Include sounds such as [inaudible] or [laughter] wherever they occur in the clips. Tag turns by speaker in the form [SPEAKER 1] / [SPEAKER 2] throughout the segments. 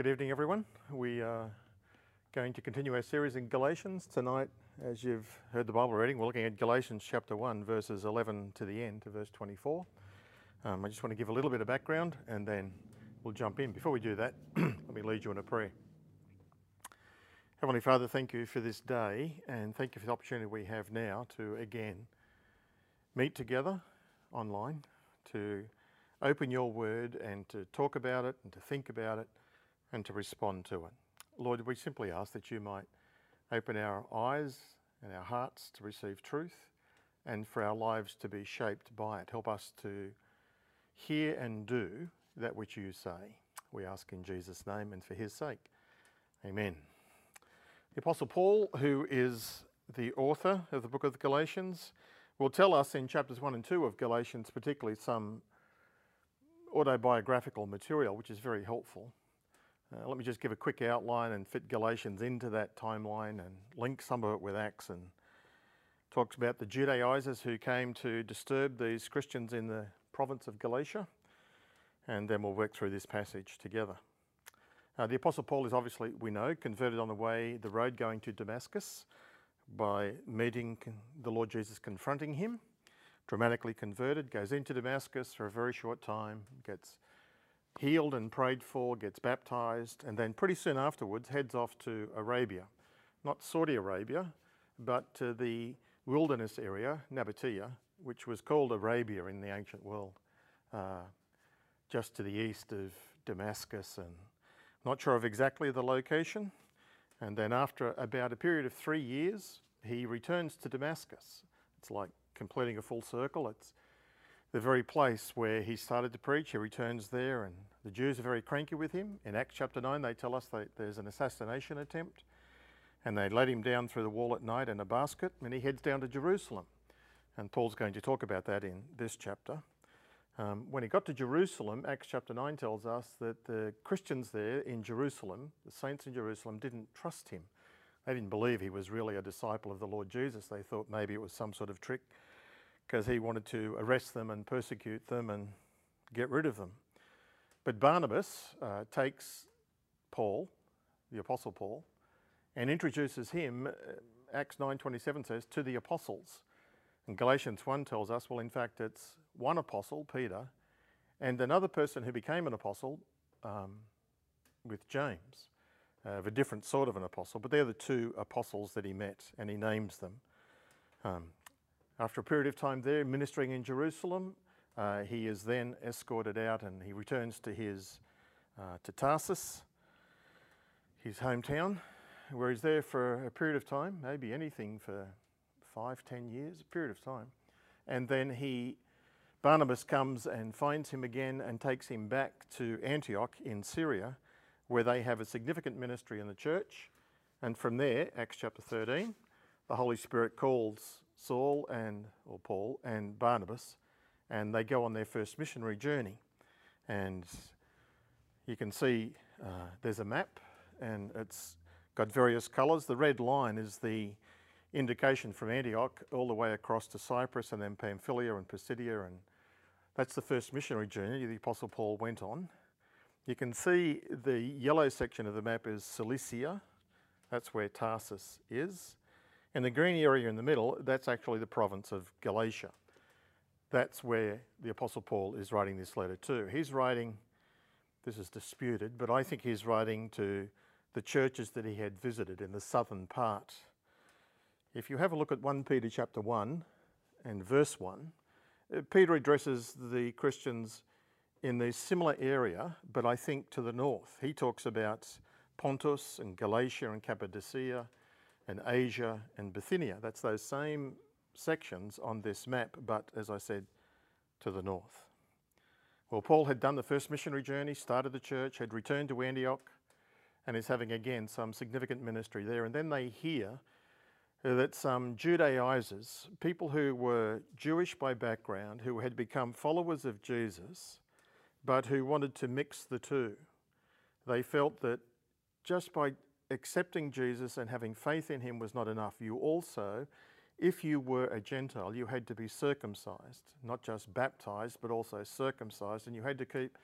[SPEAKER 1] Good evening, everyone. We are going to continue our series in Galatians. Tonight, as you've heard the Bible reading, we're looking at Galatians chapter 1, verses 11 to the end, to verse 24. Um, I just want to give a little bit of background and then we'll jump in. Before we do that, [clears throat] let me lead you in a prayer. Heavenly Father, thank you for this day and thank you for the opportunity we have now to again meet together online to open your word and to talk about it and to think about it and to respond to it. Lord, we simply ask that you might open our eyes and our hearts to receive truth and for our lives to be shaped by it. Help us to hear and do that which you say. We ask in Jesus' name and for his sake. Amen. The Apostle Paul, who is the author of the book of the Galatians, will tell us in chapters 1 and 2 of Galatians, particularly some autobiographical material, which is very helpful. Uh, let me just give a quick outline and fit Galatians into that timeline and link some of it with Acts and talks about the Judaizers who came to disturb these Christians in the province of Galatia. And then we'll work through this passage together. Uh, the Apostle Paul is obviously, we know, converted on the way, the road going to Damascus by meeting the Lord Jesus confronting him. Dramatically converted, goes into Damascus for a very short time, gets healed and prayed for, gets baptized, and then pretty soon afterwards heads off to Arabia. Not Saudi Arabia, but to the wilderness area, Nabatea, which was called Arabia in the ancient world, uh, just to the east of Damascus, and not sure of exactly the location. And then after about a period of three years, he returns to Damascus. It's like completing a full circle. It's the very place where he started to preach. He returns there, and the Jews are very cranky with him. In Acts chapter 9, they tell us that there's an assassination attempt, and they let him down through the wall at night in a basket, and he heads down to Jerusalem. And Paul's going to talk about that in this chapter. Um, when he got to Jerusalem, Acts chapter 9 tells us that the Christians there in Jerusalem, the saints in Jerusalem, didn't trust him. They didn't believe he was really a disciple of the Lord Jesus. They thought maybe it was some sort of trick because he wanted to arrest them and persecute them and get rid of them. But Barnabas uh, takes Paul, the Apostle Paul, and introduces him, uh, Acts 9.27 says, to the apostles. And Galatians 1 tells us, well, in fact, it's one apostle, Peter, and another person who became an apostle um, with James, uh, of a different sort of an apostle, but they're the two apostles that he met, and he names them. Um, after a period of time there, ministering in Jerusalem, uh, he is then escorted out and he returns to his uh, to Tarsus, his hometown, where he's there for a period of time, maybe anything for five, ten years, a period of time. And then he, Barnabas comes and finds him again and takes him back to Antioch in Syria, where they have a significant ministry in the church. And from there, Acts chapter 13, the Holy Spirit calls Saul and or Paul and Barnabas, and they go on their first missionary journey. And you can see uh, there's a map, and it's got various colours. The red line is the indication from Antioch all the way across to Cyprus and then Pamphylia and Pisidia, and that's the first missionary journey the Apostle Paul went on. You can see the yellow section of the map is Cilicia, that's where Tarsus is. And the green area in the middle, that's actually the province of Galatia. That's where the Apostle Paul is writing this letter to. He's writing, this is disputed, but I think he's writing to the churches that he had visited in the southern part. If you have a look at 1 Peter chapter 1 and verse 1, uh, Peter addresses the Christians in the similar area, but I think to the north. He talks about Pontus and Galatia and Cappadocia and Asia and Bithynia. That's those same sections on this map, but as I said, to the north. Well, Paul had done the first missionary journey, started the church, had returned to Antioch, and is having again some significant ministry there. And then they hear that some Judaizers, people who were Jewish by background, who had become followers of Jesus, but who wanted to mix the two, they felt that just by accepting Jesus and having faith in him was not enough. You also, if you were a Gentile, you had to be circumcised, not just baptized, but also circumcised, and you had to keep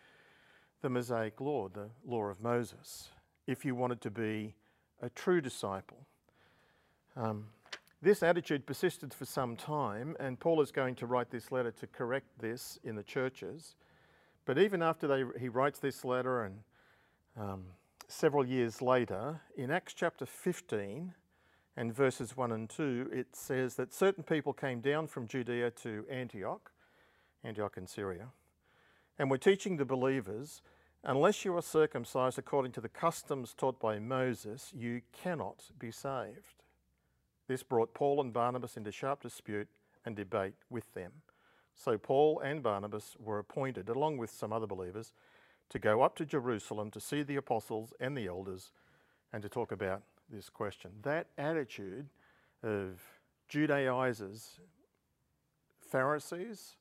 [SPEAKER 1] the Mosaic law, the law of Moses, if you wanted to be a true disciple. Um, this attitude persisted for some time, and Paul is going to write this letter to correct this in the churches. But even after they, he writes this letter, and um, several years later, in Acts chapter 15 and verses 1 and 2, it says that certain people came down from Judea to Antioch, Antioch in Syria, and were teaching the believers unless you are circumcised according to the customs taught by Moses, you cannot be saved. This brought Paul and Barnabas into sharp dispute and debate with them. So Paul and Barnabas were appointed, along with some other believers, to go up to Jerusalem to see the apostles and the elders and to talk about this question. That attitude of Judaizers, Pharisees,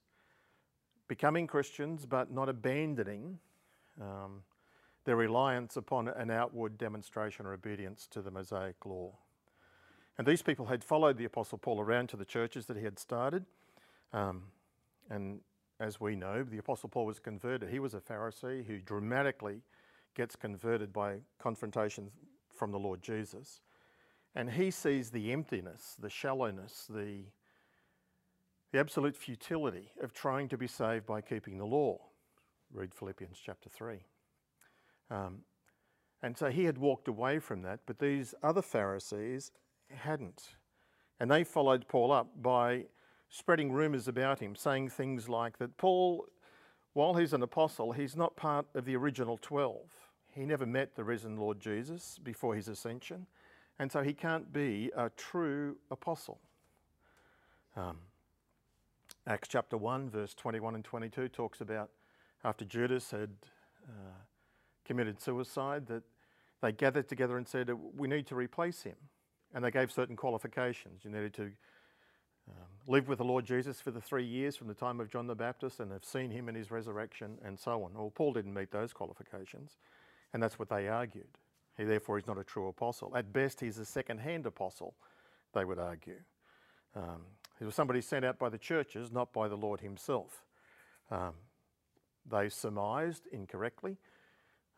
[SPEAKER 1] becoming Christians but not abandoning um, their reliance upon an outward demonstration or obedience to the Mosaic law. And these people had followed the Apostle Paul around to the churches that he had started. Um, and as we know, the Apostle Paul was converted. He was a Pharisee who dramatically gets converted by confrontation from the Lord Jesus. And he sees the emptiness, the shallowness, the, the absolute futility of trying to be saved by keeping the law. Read Philippians chapter 3. Um, and so he had walked away from that, but these other Pharisees hadn't. And they followed Paul up by spreading rumours about him, saying things like that Paul, while he's an apostle, he's not part of the original 12. He never met the risen Lord Jesus before his ascension, and so he can't be a true apostle. Um, Acts chapter 1, verse 21 and 22 talks about after Judas had uh, committed suicide that they gathered together and said, We need to replace him. And they gave certain qualifications. You needed to um, live with the Lord Jesus for the three years from the time of John the Baptist and have seen him in his resurrection and so on. Well, Paul didn't meet those qualifications, and that's what they argued. He therefore is not a true apostle. At best, he's a second hand apostle, they would argue. Um, he was somebody sent out by the churches, not by the Lord himself. Um, they surmised incorrectly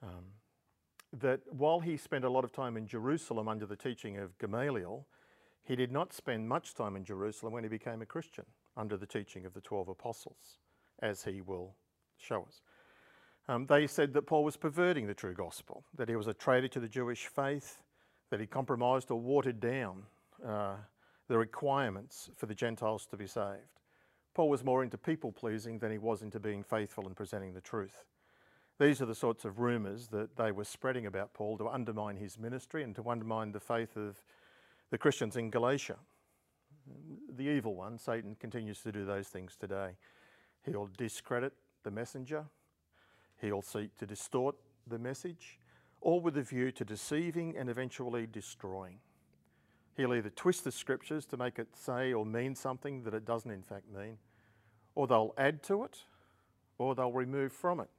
[SPEAKER 1] um, that while he spent a lot of time in Jerusalem under the teaching of Gamaliel, he did not spend much time in Jerusalem when he became a Christian under the teaching of the 12 apostles, as he will show us. Um, they said that Paul was perverting the true gospel, that he was a traitor to the Jewish faith, that he compromised or watered down uh, the requirements for the Gentiles to be saved. Paul was more into people pleasing than he was into being faithful and presenting the truth. These are the sorts of rumours that they were spreading about Paul to undermine his ministry and to undermine the faith of the Christians in Galatia. The evil one, Satan, continues to do those things today. He'll discredit the messenger, he'll seek to distort the message, all with a view to deceiving and eventually destroying. He'll either twist the scriptures to make it say or mean something that it doesn't in fact mean, or they'll add to it, or they'll remove from it.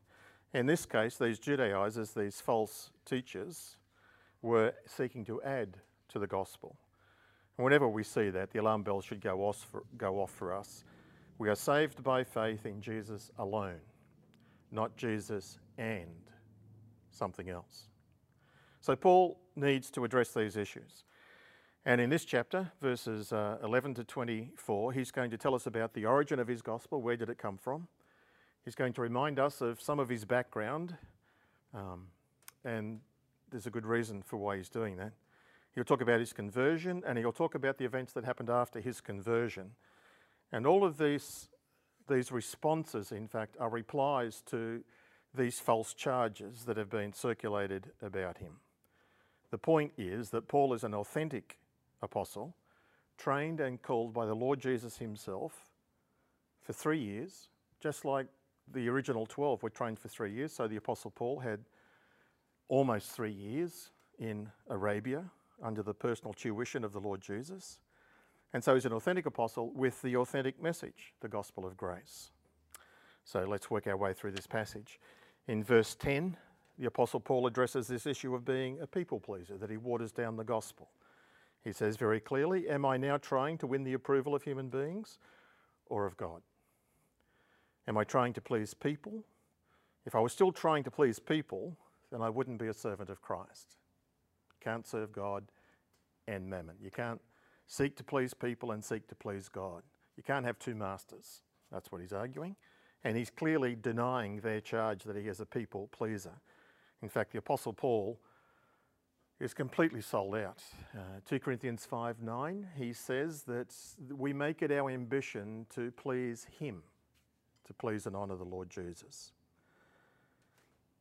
[SPEAKER 1] In this case, these Judaizers, these false teachers, were seeking to add to the gospel. And whenever we see that, the alarm bells should go off, for, go off for us. We are saved by faith in Jesus alone, not Jesus and something else. So Paul needs to address these issues. And in this chapter, verses uh, 11 to 24, he's going to tell us about the origin of his gospel. Where did it come from? He's going to remind us of some of his background, um, and there's a good reason for why he's doing that. He'll talk about his conversion, and he'll talk about the events that happened after his conversion. And all of these, these responses, in fact, are replies to these false charges that have been circulated about him. The point is that Paul is an authentic apostle, trained and called by the Lord Jesus himself for three years, just like the original 12 were trained for three years. So the Apostle Paul had almost three years in Arabia under the personal tuition of the Lord Jesus. And so he's an authentic apostle with the authentic message, the gospel of grace. So let's work our way through this passage. In verse 10, the Apostle Paul addresses this issue of being a people pleaser, that he waters down the gospel. He says very clearly, Am I now trying to win the approval of human beings or of God? Am I trying to please people If I was still trying to please people, then I wouldn't be a servant of Christ. Can't serve God and mammon. You can't seek to please people and seek to please God. You can't have two masters. That's what he's arguing. And he's clearly denying their charge that he is a people pleaser. In fact, the Apostle Paul is completely sold out. Uh, 2 Corinthians 5 9, he says that we make it our ambition to please him, to please and honour the Lord Jesus.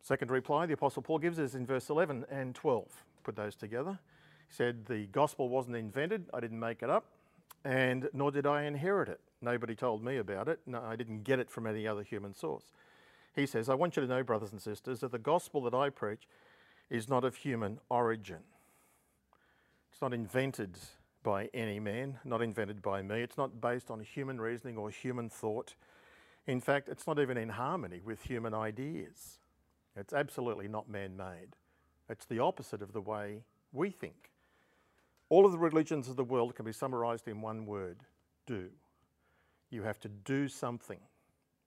[SPEAKER 1] Second reply the Apostle Paul gives is in verse 11 and 12. Put those together. He said, The gospel wasn't invented, I didn't make it up, and nor did I inherit it. Nobody told me about it. No, I didn't get it from any other human source. He says, I want you to know, brothers and sisters, that the gospel that I preach is not of human origin. It's not invented by any man, not invented by me. It's not based on human reasoning or human thought. In fact, it's not even in harmony with human ideas. It's absolutely not man made. It's the opposite of the way we think. All of the religions of the world can be summarized in one word do. You have to do something.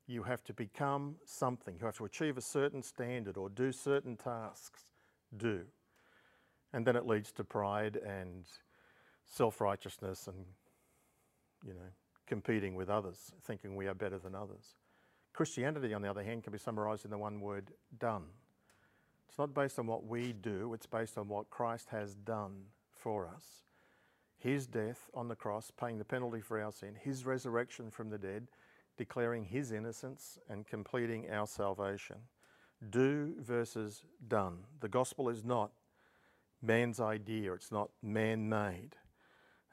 [SPEAKER 1] You have to become something. You have to achieve a certain standard or do certain tasks. Do. And then it leads to pride and self righteousness and, you know, competing with others, thinking we are better than others. Christianity, on the other hand, can be summarized in the one word done. It's not based on what we do, it's based on what Christ has done for us. His death on the cross, paying the penalty for our sin, His resurrection from the dead, declaring His innocence and completing our salvation. Do versus done. The gospel is not man's idea, it's not man made.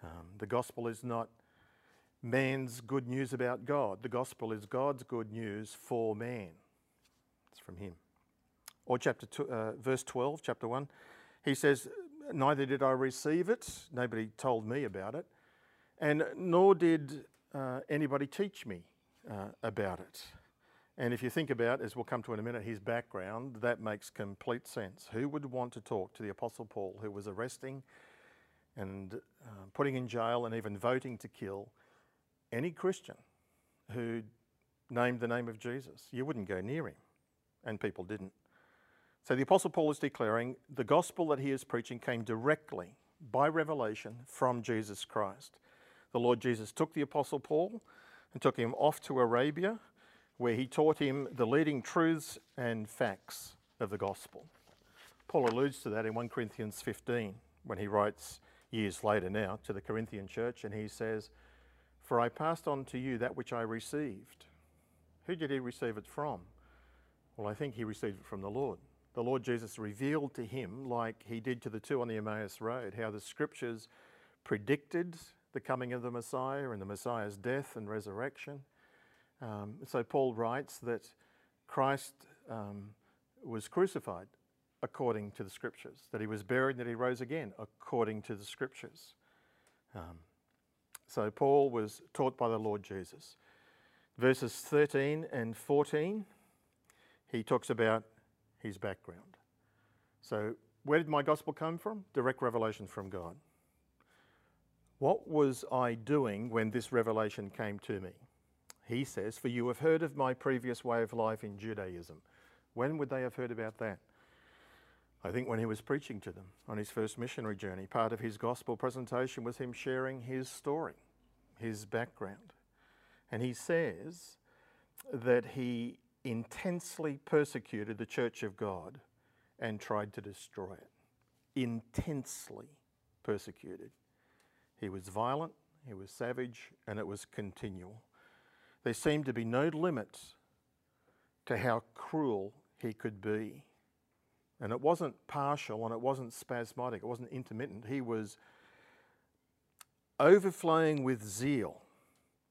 [SPEAKER 1] Um, the gospel is not man's good news about God. The gospel is God's good news for man. It's from Him. Or chapter two, uh, verse 12, chapter 1, he says, Neither did I receive it, nobody told me about it, and nor did uh, anybody teach me uh, about it. And if you think about, as we'll come to in a minute, his background, that makes complete sense. Who would want to talk to the Apostle Paul, who was arresting and uh, putting in jail and even voting to kill any Christian who named the name of Jesus? You wouldn't go near him, and people didn't. So the Apostle Paul is declaring the gospel that he is preaching came directly by revelation from Jesus Christ. The Lord Jesus took the Apostle Paul and took him off to Arabia, where he taught him the leading truths and facts of the gospel. Paul alludes to that in 1 Corinthians 15 when he writes years later now to the Corinthian church, and he says, For I passed on to you that which I received. Who did he receive it from? Well, I think he received it from the Lord the Lord Jesus revealed to him, like he did to the two on the Emmaus Road, how the scriptures predicted the coming of the Messiah and the Messiah's death and resurrection. Um, so Paul writes that Christ um, was crucified according to the scriptures, that he was buried and that he rose again according to the scriptures. Um, so Paul was taught by the Lord Jesus. Verses 13 and 14, he talks about his background. So, where did my gospel come from? Direct revelation from God. What was I doing when this revelation came to me? He says, For you have heard of my previous way of life in Judaism. When would they have heard about that? I think when he was preaching to them on his first missionary journey. Part of his gospel presentation was him sharing his story, his background. And he says that he intensely persecuted the church of God and tried to destroy it. Intensely persecuted. He was violent, he was savage, and it was continual. There seemed to be no limits to how cruel he could be. And it wasn't partial and it wasn't spasmodic, it wasn't intermittent. He was overflowing with zeal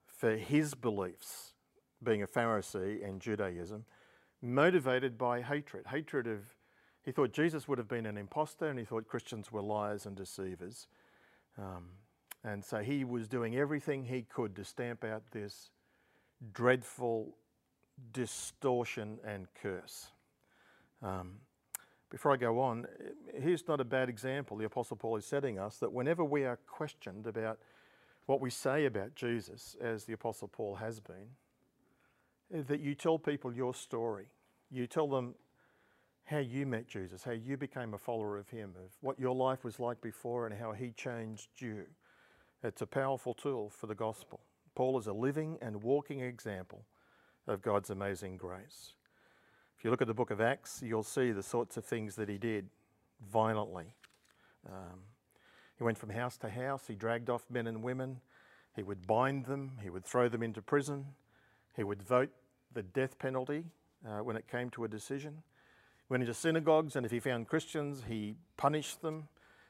[SPEAKER 1] for his beliefs being a Pharisee and Judaism, motivated by hatred. Hatred of, he thought Jesus would have been an impostor and he thought Christians were liars and deceivers. Um, and so he was doing everything he could to stamp out this dreadful distortion and curse. Um, before I go on, here's not a bad example the Apostle Paul is setting us that whenever we are questioned about what we say about Jesus, as the Apostle Paul has been, that you tell people your story. You tell them how you met Jesus, how you became a follower of Him, of what your life was like before, and how He changed you. It's a powerful tool for the gospel. Paul is a living and walking example of God's amazing grace. If you look at the book of Acts, you'll see the sorts of things that he did violently. Um, he went from house to house, he dragged off men and women, he would bind them, he would throw them into prison, he would vote the death penalty uh, when it came to a decision. Went into synagogues, and if he found Christians, he punished them.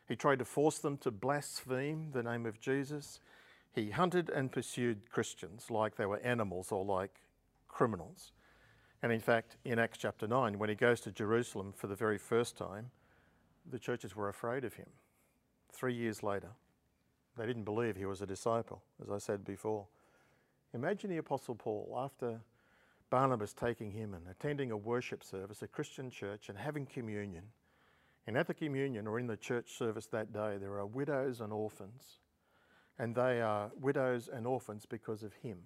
[SPEAKER 1] He tried to force them to blaspheme the name of Jesus. He hunted and pursued Christians like they were animals or like criminals. And in fact, in Acts chapter 9, when he goes to Jerusalem for the very first time, the churches were afraid of him. Three years later, they didn't believe he was a disciple, as I said before. Imagine the Apostle Paul after Barnabas taking him and attending a worship service, a Christian church, and having communion. And at the communion or in the church service that day, there are widows and orphans. And they are widows and orphans because of him,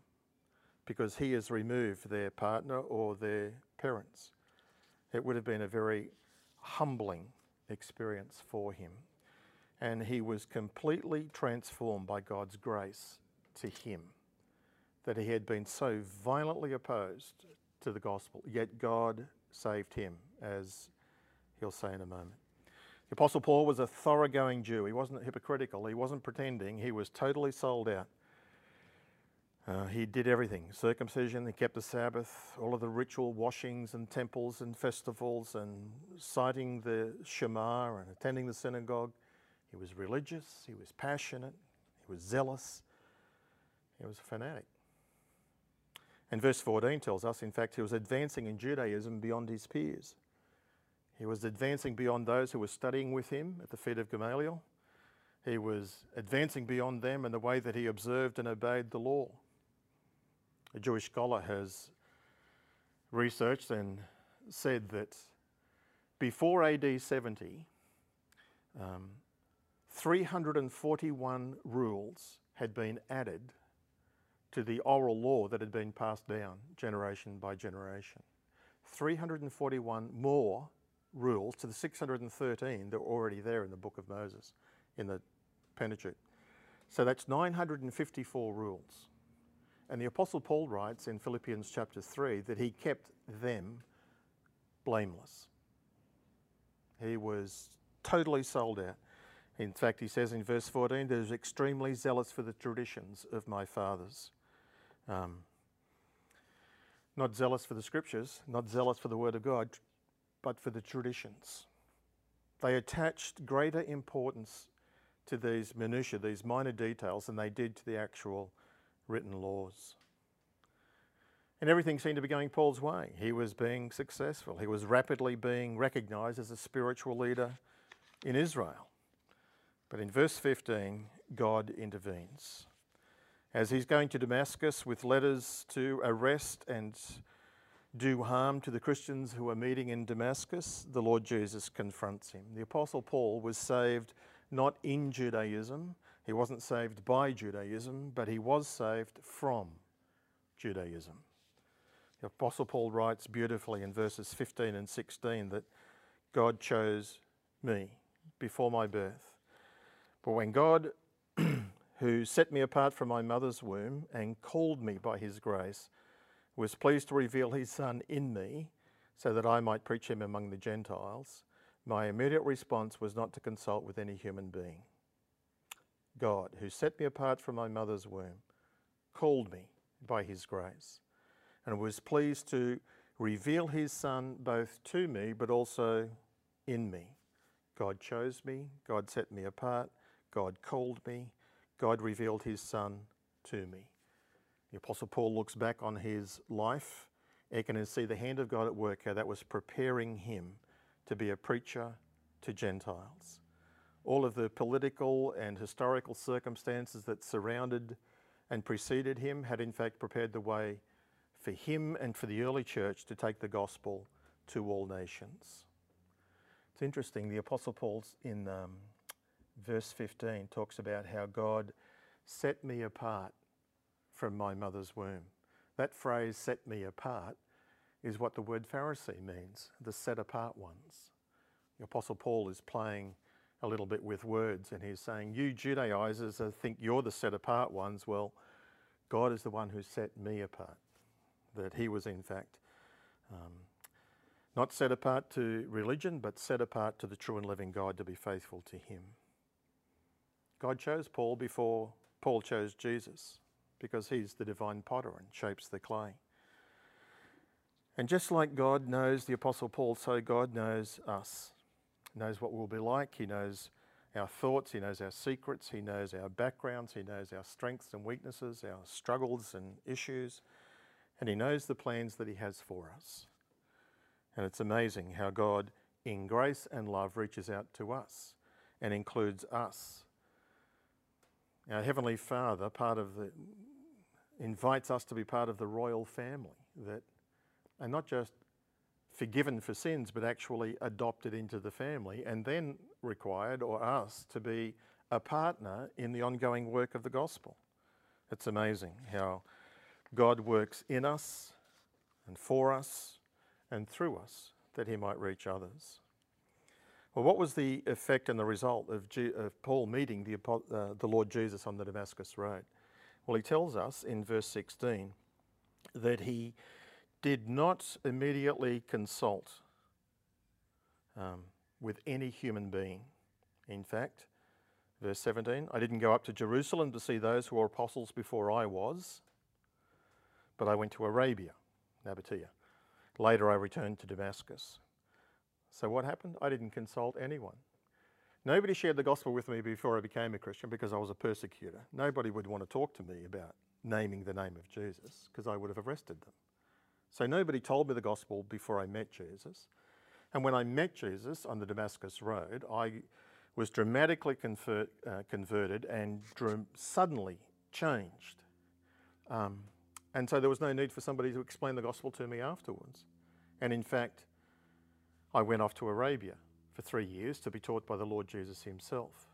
[SPEAKER 1] because he has removed their partner or their parents. It would have been a very humbling experience for him. And he was completely transformed by God's grace to him that he had been so violently opposed to the gospel, yet God saved him, as he'll say in a moment. The Apostle Paul was a thoroughgoing Jew. He wasn't hypocritical, he wasn't pretending, he was totally sold out. Uh, he did everything circumcision, he kept the Sabbath, all of the ritual washings and temples and festivals, and citing the Shema and attending the synagogue. He was religious, he was passionate, he was zealous, he was a fanatic. And verse 14 tells us, in fact, he was advancing in Judaism beyond his peers. He was advancing beyond those who were studying with him at the feet of Gamaliel. He was advancing beyond them in the way that he observed and obeyed the law. A Jewish scholar has researched and said that before AD 70, um, 341 rules had been added to the oral law that had been passed down generation by generation. 341 more rules to the 613 that were already there in the book of Moses, in the Pentateuch. So that's 954 rules. And the Apostle Paul writes in Philippians chapter 3 that he kept them blameless. He was totally sold out. In fact, he says in verse 14, "He was extremely zealous for the traditions of my fathers. Um, not zealous for the scriptures, not zealous for the word of God, but for the traditions. They attached greater importance to these minutiae, these minor details, than they did to the actual written laws. And everything seemed to be going Paul's way. He was being successful. He was rapidly being recognized as a spiritual leader in Israel. But in verse 15, God intervenes as he's going to Damascus with letters to arrest and do harm to the Christians who are meeting in Damascus, the Lord Jesus confronts him. The Apostle Paul was saved not in Judaism, he wasn't saved by Judaism, but he was saved from Judaism. The Apostle Paul writes beautifully in verses 15 and 16 that God chose me before my birth. But when God who set me apart from my mother's womb and called me by his grace, was pleased to reveal his Son in me so that I might preach him among the Gentiles, my immediate response was not to consult with any human being. God, who set me apart from my mother's womb, called me by his grace and was pleased to reveal his Son both to me but also in me. God chose me, God set me apart, God called me, God revealed his Son to me. The Apostle Paul looks back on his life. and can see the hand of God at work, that was preparing him to be a preacher to Gentiles. All of the political and historical circumstances that surrounded and preceded him had, in fact, prepared the way for him and for the early church to take the gospel to all nations. It's interesting, the Apostle Paul's in um, verse 15 talks about how God set me apart from my mother's womb. That phrase, set me apart, is what the word Pharisee means, the set apart ones. The Apostle Paul is playing a little bit with words and he's saying, You Judaizers think you're the set apart ones. Well, God is the one who set me apart. That he was, in fact, um, not set apart to religion, but set apart to the true and living God to be faithful to him. God chose Paul before Paul chose Jesus because he's the divine potter and shapes the clay. And just like God knows the Apostle Paul, so God knows us. He knows what we'll be like. He knows our thoughts. He knows our secrets. He knows our backgrounds. He knows our strengths and weaknesses, our struggles and issues. And He knows the plans that He has for us. And it's amazing how God, in grace and love, reaches out to us and includes us. Our Heavenly Father, part of the, invites us to be part of the royal family that are not just forgiven for sins, but actually adopted into the family and then required or asked to be a partner in the ongoing work of the gospel. It's amazing how God works in us and for us and through us that he might reach others. Well, what was the effect and the result of, of Paul meeting the, uh, the Lord Jesus on the Damascus Road? Well, he tells us in verse 16 that he did not immediately consult um, with any human being. In fact, verse 17, I didn't go up to Jerusalem to see those who were apostles before I was, but I went to Arabia, Nabatea. Later I returned to Damascus. So what happened? I didn't consult anyone. Nobody shared the gospel with me before I became a Christian because I was a persecutor. Nobody would want to talk to me about naming the name of Jesus because I would have arrested them. So nobody told me the gospel before I met Jesus. And when I met Jesus on the Damascus Road, I was dramatically convert, uh, converted and dr- suddenly changed. Um, and so there was no need for somebody to explain the gospel to me afterwards. And in fact, I went off to Arabia for three years to be taught by the Lord Jesus himself.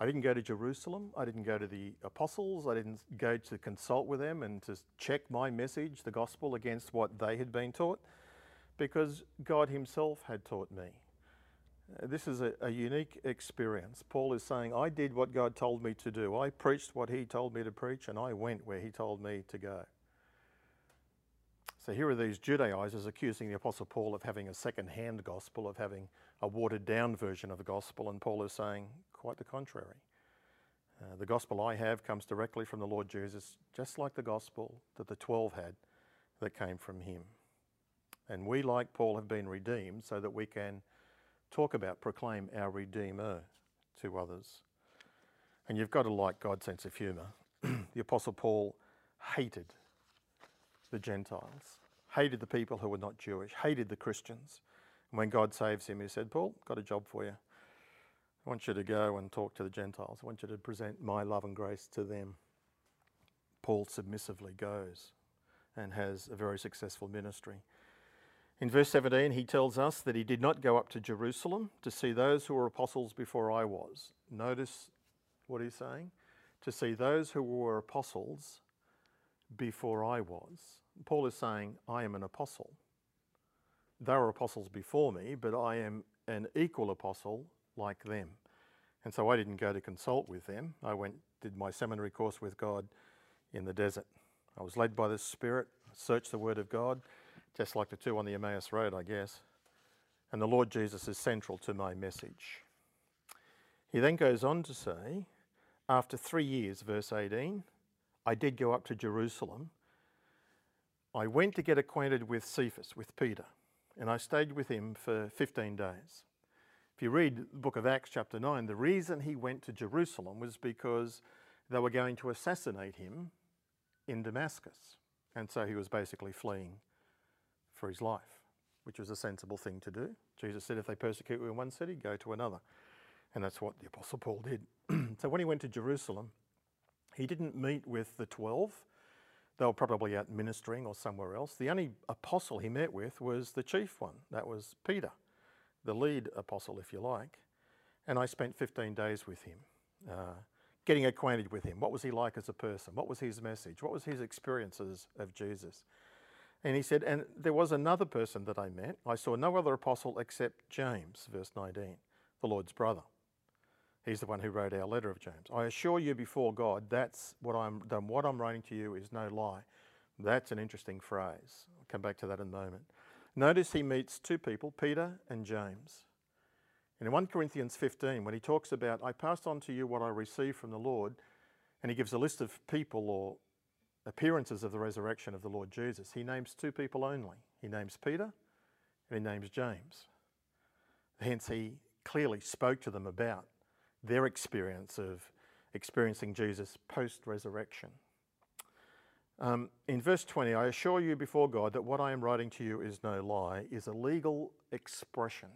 [SPEAKER 1] I didn't go to Jerusalem. I didn't go to the apostles. I didn't go to consult with them and to check my message, the gospel, against what they had been taught, because God Himself had taught me. Uh, this is a, a, unique experience. Paul is saying, I did what God told me to do. I preached what He told me to preach, and I went where He told me to go. So here are these Judaizers accusing the Apostle Paul of having a second hand gospel, of having a watered down version of the gospel, and Paul is saying, Quite the contrary. Uh, the gospel I have comes directly from the Lord Jesus, just like the gospel that the 12 had that came from him. And we, like Paul, have been redeemed so that we can talk about, proclaim our Redeemer to others. And you've got to like God's sense of humour. [clears throat] the Apostle Paul hated the Gentiles, hated the people who were not Jewish, hated the Christians. And when God saves him, he said, Paul, got a job for you. I want you to go and talk to the Gentiles. I want you to present my love and grace to them. Paul submissively goes and has a very successful ministry. In verse 17, he tells us that he did not go up to Jerusalem to see those who were apostles before I was. Notice what he's saying to see those who were apostles before I was. Paul is saying, I am an apostle. They were apostles before me, but I am an equal apostle like them. And so I didn't go to consult with them. I went, did my seminary course with God in the desert. I was led by the Spirit, searched the Word of God, just like the two on the Emmaus Road, I guess. And the Lord Jesus is central to my message. He then goes on to say, after three years, verse 18, I did go up to Jerusalem. I went to get acquainted with Cephas, with Peter, and I stayed with him for 15 days. If you read the book of Acts, chapter 9, the reason he went to Jerusalem was because they were going to assassinate him in Damascus. And so he was basically fleeing for his life, which was a sensible thing to do. Jesus said, if they persecute you in one city, go to another. And that's what the Apostle Paul did. [clears throat] so when he went to Jerusalem, he didn't meet with the 12. They were probably out ministering or somewhere else. The only apostle he met with was the chief one, that was Peter the lead apostle, if you like, and I spent 15 days with him, uh, getting acquainted with him. What was he like as a person? What was his message? What was his experiences of Jesus? And he said, And there was another person that I met. I saw no other apostle except James, verse 19, the Lord's brother. He's the one who wrote our letter of James. I assure you before God, that's what I'm. What I'm writing to you is no lie. That's an interesting phrase. I'll come back to that in a moment. Notice he meets two people, Peter and James. And in 1 Corinthians 15, when he talks about, I passed on to you what I received from the Lord, and he gives a list of people or appearances of the resurrection of the Lord Jesus, he names two people only. He names Peter and he names James. Hence, he clearly spoke to them about their experience of experiencing Jesus post resurrection. Um, in verse 20, I assure you before God that what I am writing to you is no lie, is a legal expression.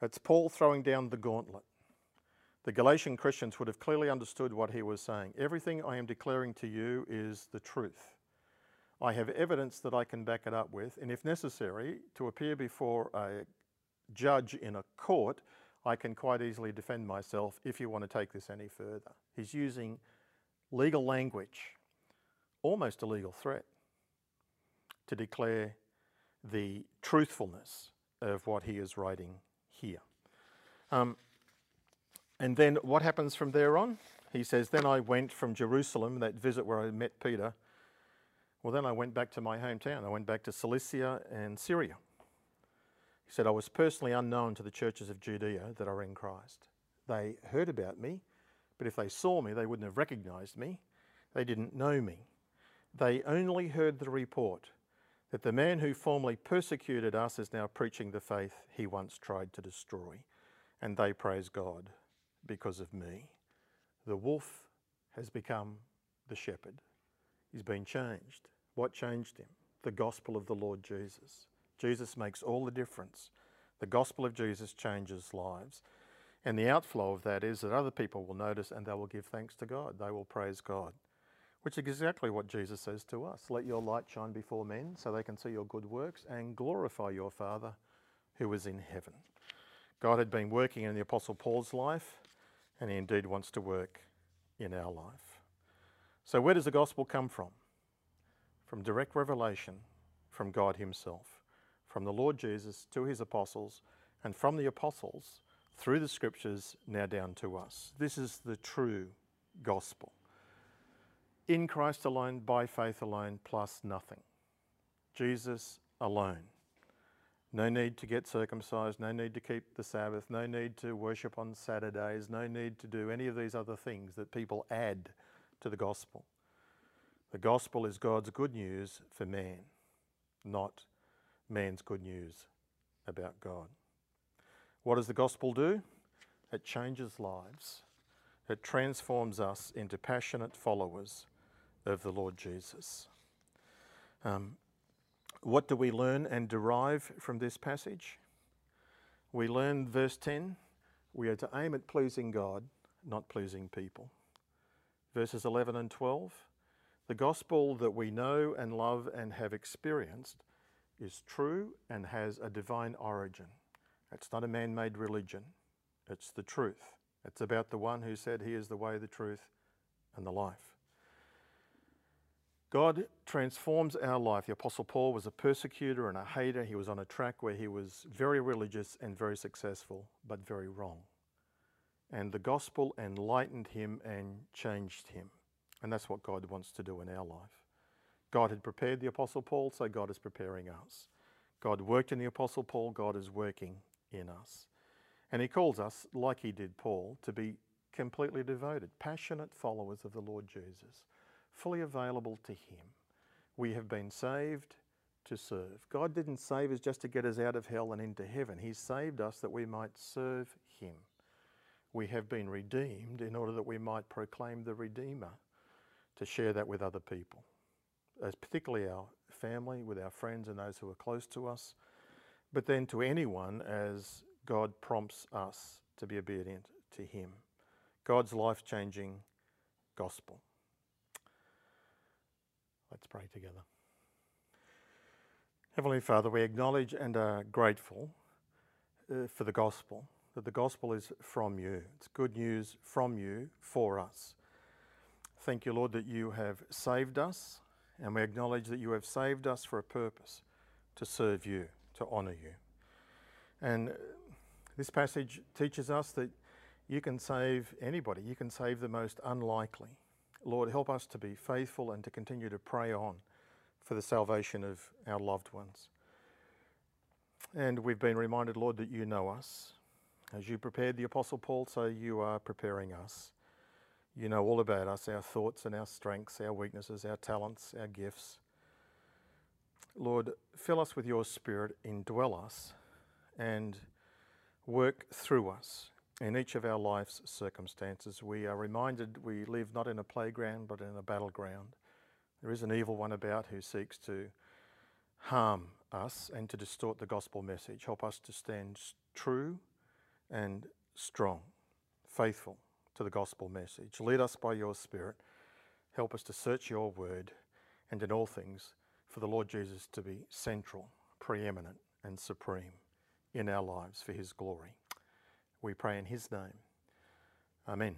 [SPEAKER 1] It's Paul throwing down the gauntlet. The Galatian Christians would have clearly understood what he was saying. Everything I am declaring to you is the truth. I have evidence that I can back it up with, and if necessary, to appear before a judge in a court, I can quite easily defend myself if you want to take this any further. He's using legal language, almost a legal threat, to declare the truthfulness of what he is writing here. Um, and then what happens from there on? He says, Then I went from Jerusalem, that visit where I met Peter. Well, then I went back to my hometown. I went back to Cilicia and Syria. He said, I was personally unknown to the churches of Judea that are in Christ. They heard about me, but if they saw me, they wouldn't have recognized me. They didn't know me. They only heard the report that the man who formerly persecuted us is now preaching the faith he once tried to destroy. And they praise God because of me. The wolf has become the shepherd. He's been changed. What changed him? The gospel of the Lord Jesus. Jesus makes all the difference. The gospel of Jesus changes lives. And the outflow of that is that other people will notice and they will give thanks to God. They will praise God, which is exactly what Jesus says to us. Let your light shine before men so they can see your good works and glorify your Father who is in heaven. God had been working in the Apostle Paul's life, and he indeed wants to work in our life. So, where does the gospel come from? From direct revelation from God Himself from the Lord Jesus to his apostles, and from the apostles through the scriptures now down to us. This is the true gospel. In Christ alone, by faith alone, plus nothing. Jesus alone. No need to get circumcised, no need to keep the Sabbath, no need to worship on Saturdays, no need to do any of these other things that people add to the gospel. The gospel is God's good news for man, not man's good news about God. What does the gospel do? It changes lives. It transforms us into passionate followers of the Lord Jesus. Um, what do we learn and derive from this passage? We learn, verse 10, we are to aim at pleasing God, not pleasing people. Verses 11 and 12, the gospel that we know and love and have experienced is true and has a divine origin. It's not a man made religion, it's the truth. It's about the one who said, He is the way, the truth, and the life. God transforms our life. The Apostle Paul was a persecutor and a hater. He was on a track where he was very religious and very successful, but very wrong. And the gospel enlightened him and changed him. And that's what God wants to do in our life. God had prepared the Apostle Paul, so God is preparing us. God worked in the Apostle Paul, God is working in us. And He calls us, like He did Paul, to be completely devoted, passionate followers of the Lord Jesus, fully available to Him. We have been saved to serve. God didn't save us just to get us out of hell and into heaven, He saved us that we might serve Him. We have been redeemed in order that we might proclaim the Redeemer, to share that with other people as particularly our family, with our friends and those who are close to us, but then to anyone as God prompts us to be obedient to Him. God's life changing gospel. Let's pray together. Heavenly Father, we acknowledge and are grateful uh, for the gospel, that the gospel is from you. It's good news from you for us. Thank you, Lord, that you have saved us And we acknowledge that you have saved us for a purpose to serve you, to honour you. And this passage teaches us that you can save anybody, you can save the most unlikely. Lord, help us to be faithful and to continue to pray on for the salvation of our loved ones. And we've been reminded, Lord, that you know us. As you prepared the Apostle Paul, so you are preparing us. You know all about us, our thoughts and our strengths, our weaknesses, our talents, our gifts. Lord, fill us with your Spirit, indwell us, and work through us in each of our life's circumstances. We are reminded we live not in a playground, but in a battleground. There is an evil one about who seeks to harm us and to distort the gospel message. Help us to stand true and strong, faithful to the gospel message. Lead us by your Spirit. Help us to search your word and in all things for the Lord Jesus to be central, preeminent, and supreme in our lives for his glory. We pray in his name. Amen.